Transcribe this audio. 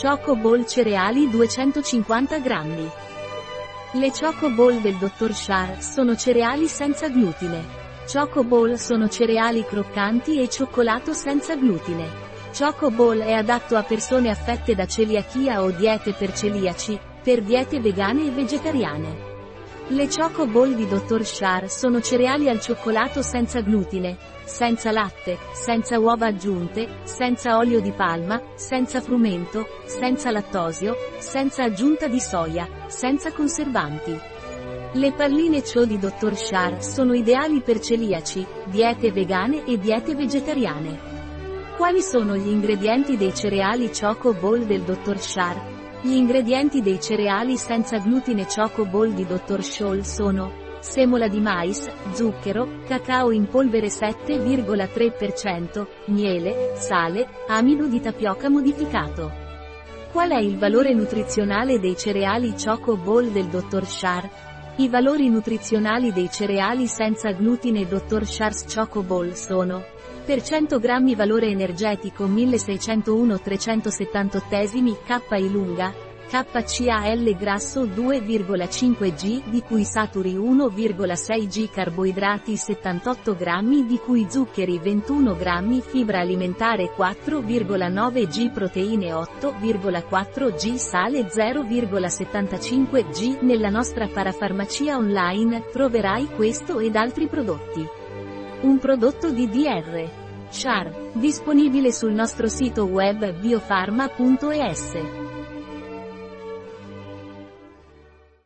Choco Ball cereali 250 grammi. Le Choco Ball del Dr. Shar sono cereali senza glutine. Choco Ball sono cereali croccanti e cioccolato senza glutine. Choco Ball è adatto a persone affette da celiachia o diete per celiaci, per diete vegane e vegetariane. Le Choco Ball di Dr. Shar sono cereali al cioccolato senza glutine, senza latte, senza uova aggiunte, senza olio di palma, senza frumento, senza lattosio, senza aggiunta di soia, senza conservanti. Le palline Cho di Dr. Shar sono ideali per celiaci, diete vegane e diete vegetariane. Quali sono gli ingredienti dei cereali Choco Ball del Dr. Shar? Gli ingredienti dei cereali senza glutine Choco Ball di Dr. Scholl sono semola di mais, zucchero, cacao in polvere 7,3%, miele, sale, amido di tapioca modificato. Qual è il valore nutrizionale dei cereali Choco Ball del Dr. Shar? I valori nutrizionali dei cereali senza glutine Dr. Shar's Choco Ball sono per 100 grammi valore energetico 1601 378 KI lunga, KCAL grasso 2,5 G di cui saturi 1,6 G carboidrati 78 grammi di cui zuccheri 21 grammi fibra alimentare 4,9 G proteine 8,4 G sale 0,75 G nella nostra parafarmacia online troverai questo ed altri prodotti. Un prodotto di DR. Char, disponibile sul nostro sito web biofarma.es.